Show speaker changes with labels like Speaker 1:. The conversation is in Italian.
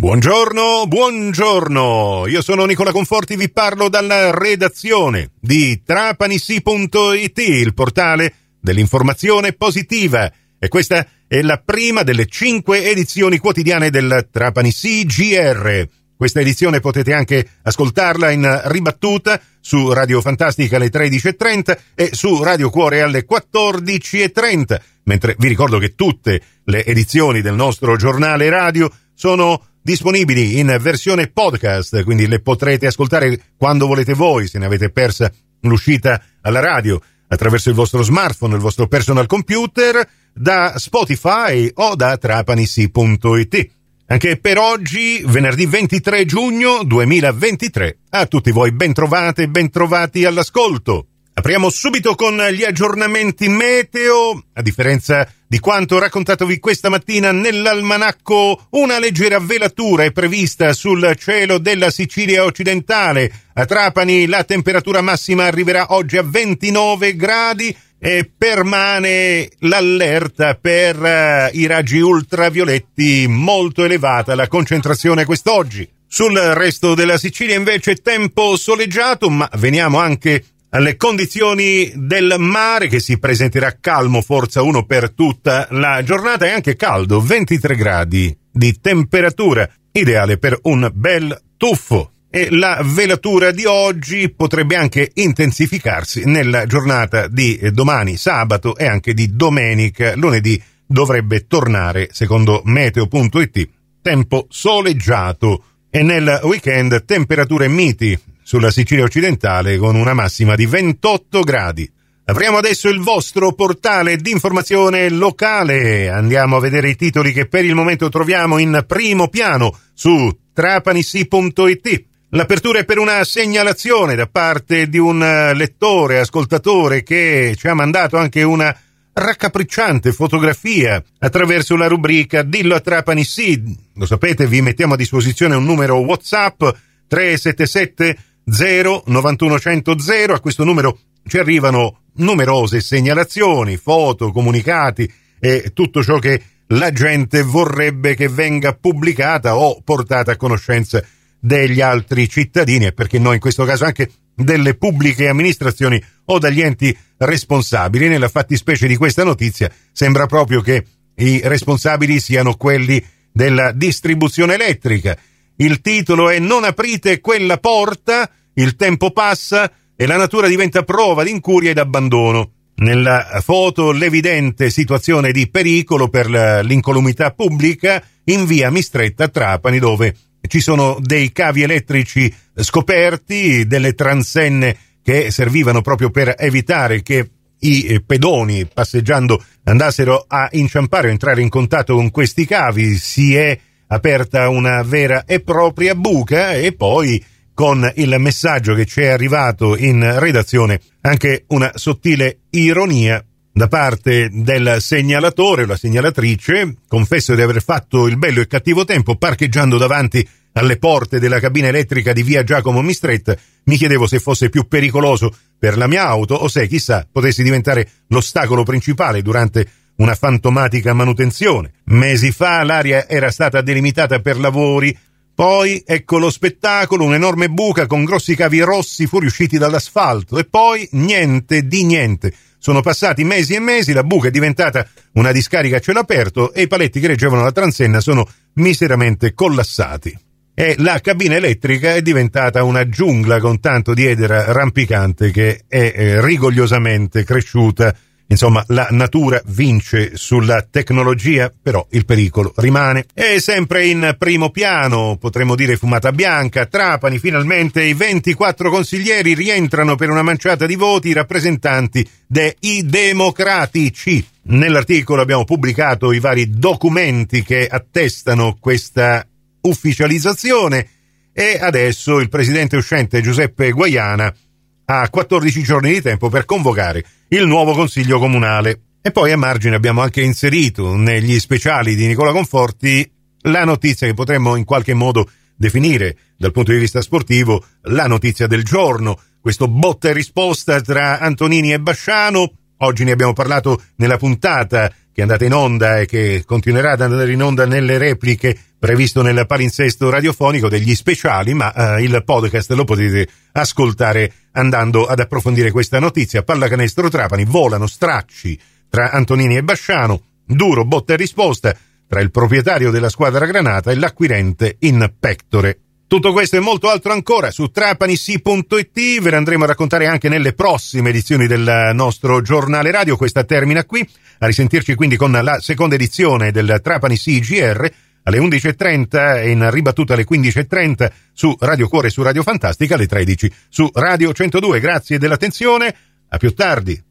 Speaker 1: Buongiorno, buongiorno. Io sono Nicola Conforti, vi parlo dalla redazione di trapanissi.it, il portale dell'informazione positiva. E questa è la prima delle cinque edizioni quotidiane del Trapani GR. Questa edizione potete anche ascoltarla in ribattuta su Radio Fantastica alle 13.30 e su Radio Cuore alle 14.30, mentre vi ricordo che tutte le edizioni del nostro giornale radio sono disponibili in versione podcast, quindi le potrete ascoltare quando volete voi, se ne avete persa l'uscita alla radio, attraverso il vostro smartphone, il vostro personal computer, da Spotify o da trapanissi.it. Anche per oggi, venerdì 23 giugno 2023, a tutti voi bentrovate e bentrovati all'ascolto. Apriamo subito con gli aggiornamenti meteo. A differenza di quanto raccontatovi questa mattina nell'almanacco, una leggera velatura è prevista sul cielo della Sicilia occidentale. A Trapani la temperatura massima arriverà oggi a 29 gradi e permane l'allerta per uh, i raggi ultravioletti molto elevata la concentrazione quest'oggi. Sul resto della Sicilia invece tempo soleggiato, ma veniamo anche alle condizioni del mare che si presenterà calmo, forza 1 per tutta la giornata. E anche caldo, 23 gradi di temperatura, ideale per un bel tuffo. E la velatura di oggi potrebbe anche intensificarsi nella giornata di domani sabato e anche di domenica. Lunedì dovrebbe tornare secondo meteo.it tempo soleggiato. E nel weekend temperature miti sulla Sicilia occidentale con una massima di 28 gradi. Apriamo adesso il vostro portale di informazione locale. Andiamo a vedere i titoli che per il momento troviamo in primo piano su trapanissi.it. L'apertura è per una segnalazione da parte di un eh, lettore, ascoltatore che ci ha mandato anche una raccapricciante fotografia attraverso la rubrica Dillo a Trapani sì. Lo sapete, vi mettiamo a disposizione un numero WhatsApp 377 0 9100 A questo numero ci arrivano numerose segnalazioni, foto, comunicati e tutto ciò che la gente vorrebbe che venga pubblicata o portata a conoscenza degli altri cittadini e perché no in questo caso anche delle pubbliche amministrazioni o dagli enti responsabili. Nella fattispecie di questa notizia sembra proprio che i responsabili siano quelli della distribuzione elettrica. Il titolo è Non aprite quella porta, il tempo passa e la natura diventa prova di incuria ed abbandono. Nella foto l'evidente situazione di pericolo per l'incolumità pubblica in via Mistretta Trapani dove ci sono dei cavi elettrici scoperti, delle transenne che servivano proprio per evitare che i pedoni passeggiando andassero a inciampare o entrare in contatto con questi cavi. Si è aperta una vera e propria buca e poi con il messaggio che ci è arrivato in redazione anche una sottile ironia da parte del segnalatore o la segnalatrice. Confesso di aver fatto il bello e cattivo tempo parcheggiando davanti alle porte della cabina elettrica di via Giacomo Mistret, mi chiedevo se fosse più pericoloso per la mia auto o se, chissà, potessi diventare l'ostacolo principale durante una fantomatica manutenzione. Mesi fa l'area era stata delimitata per lavori, poi ecco lo spettacolo, un'enorme buca con grossi cavi rossi fuoriusciti dall'asfalto e poi niente di niente. Sono passati mesi e mesi, la buca è diventata una discarica a cielo aperto e i paletti che reggevano la transenna sono miseramente collassati e la cabina elettrica è diventata una giungla con tanto di edera rampicante che è eh, rigogliosamente cresciuta. Insomma, la natura vince sulla tecnologia, però il pericolo rimane. E sempre in primo piano, potremmo dire fumata bianca, Trapani, finalmente i 24 consiglieri rientrano per una manciata di voti rappresentanti dei democratici. Nell'articolo abbiamo pubblicato i vari documenti che attestano questa ufficializzazione e adesso il presidente uscente Giuseppe Guaiana ha 14 giorni di tempo per convocare il nuovo consiglio comunale. E poi a margine abbiamo anche inserito negli speciali di Nicola Conforti la notizia che potremmo in qualche modo definire dal punto di vista sportivo la notizia del giorno, questo botta e risposta tra Antonini e Basciano. Oggi ne abbiamo parlato nella puntata che è andata in onda e che continuerà ad andare in onda nelle repliche previsto nel palinsesto radiofonico degli speciali, ma eh, il podcast lo potete ascoltare andando ad approfondire questa notizia. Pallacanestro Trapani, volano stracci tra Antonini e Basciano, duro botta e risposta tra il proprietario della squadra granata e l'acquirente in pectore. Tutto questo e molto altro ancora su trapanisi.it, ve ne andremo a raccontare anche nelle prossime edizioni del nostro giornale radio. Questa termina qui, a risentirci quindi con la seconda edizione del Trapani CGR alle 11.30 e in ribattuta alle 15.30 su Radio Cuore e su Radio Fantastica alle 13 su Radio 102. Grazie dell'attenzione, a più tardi.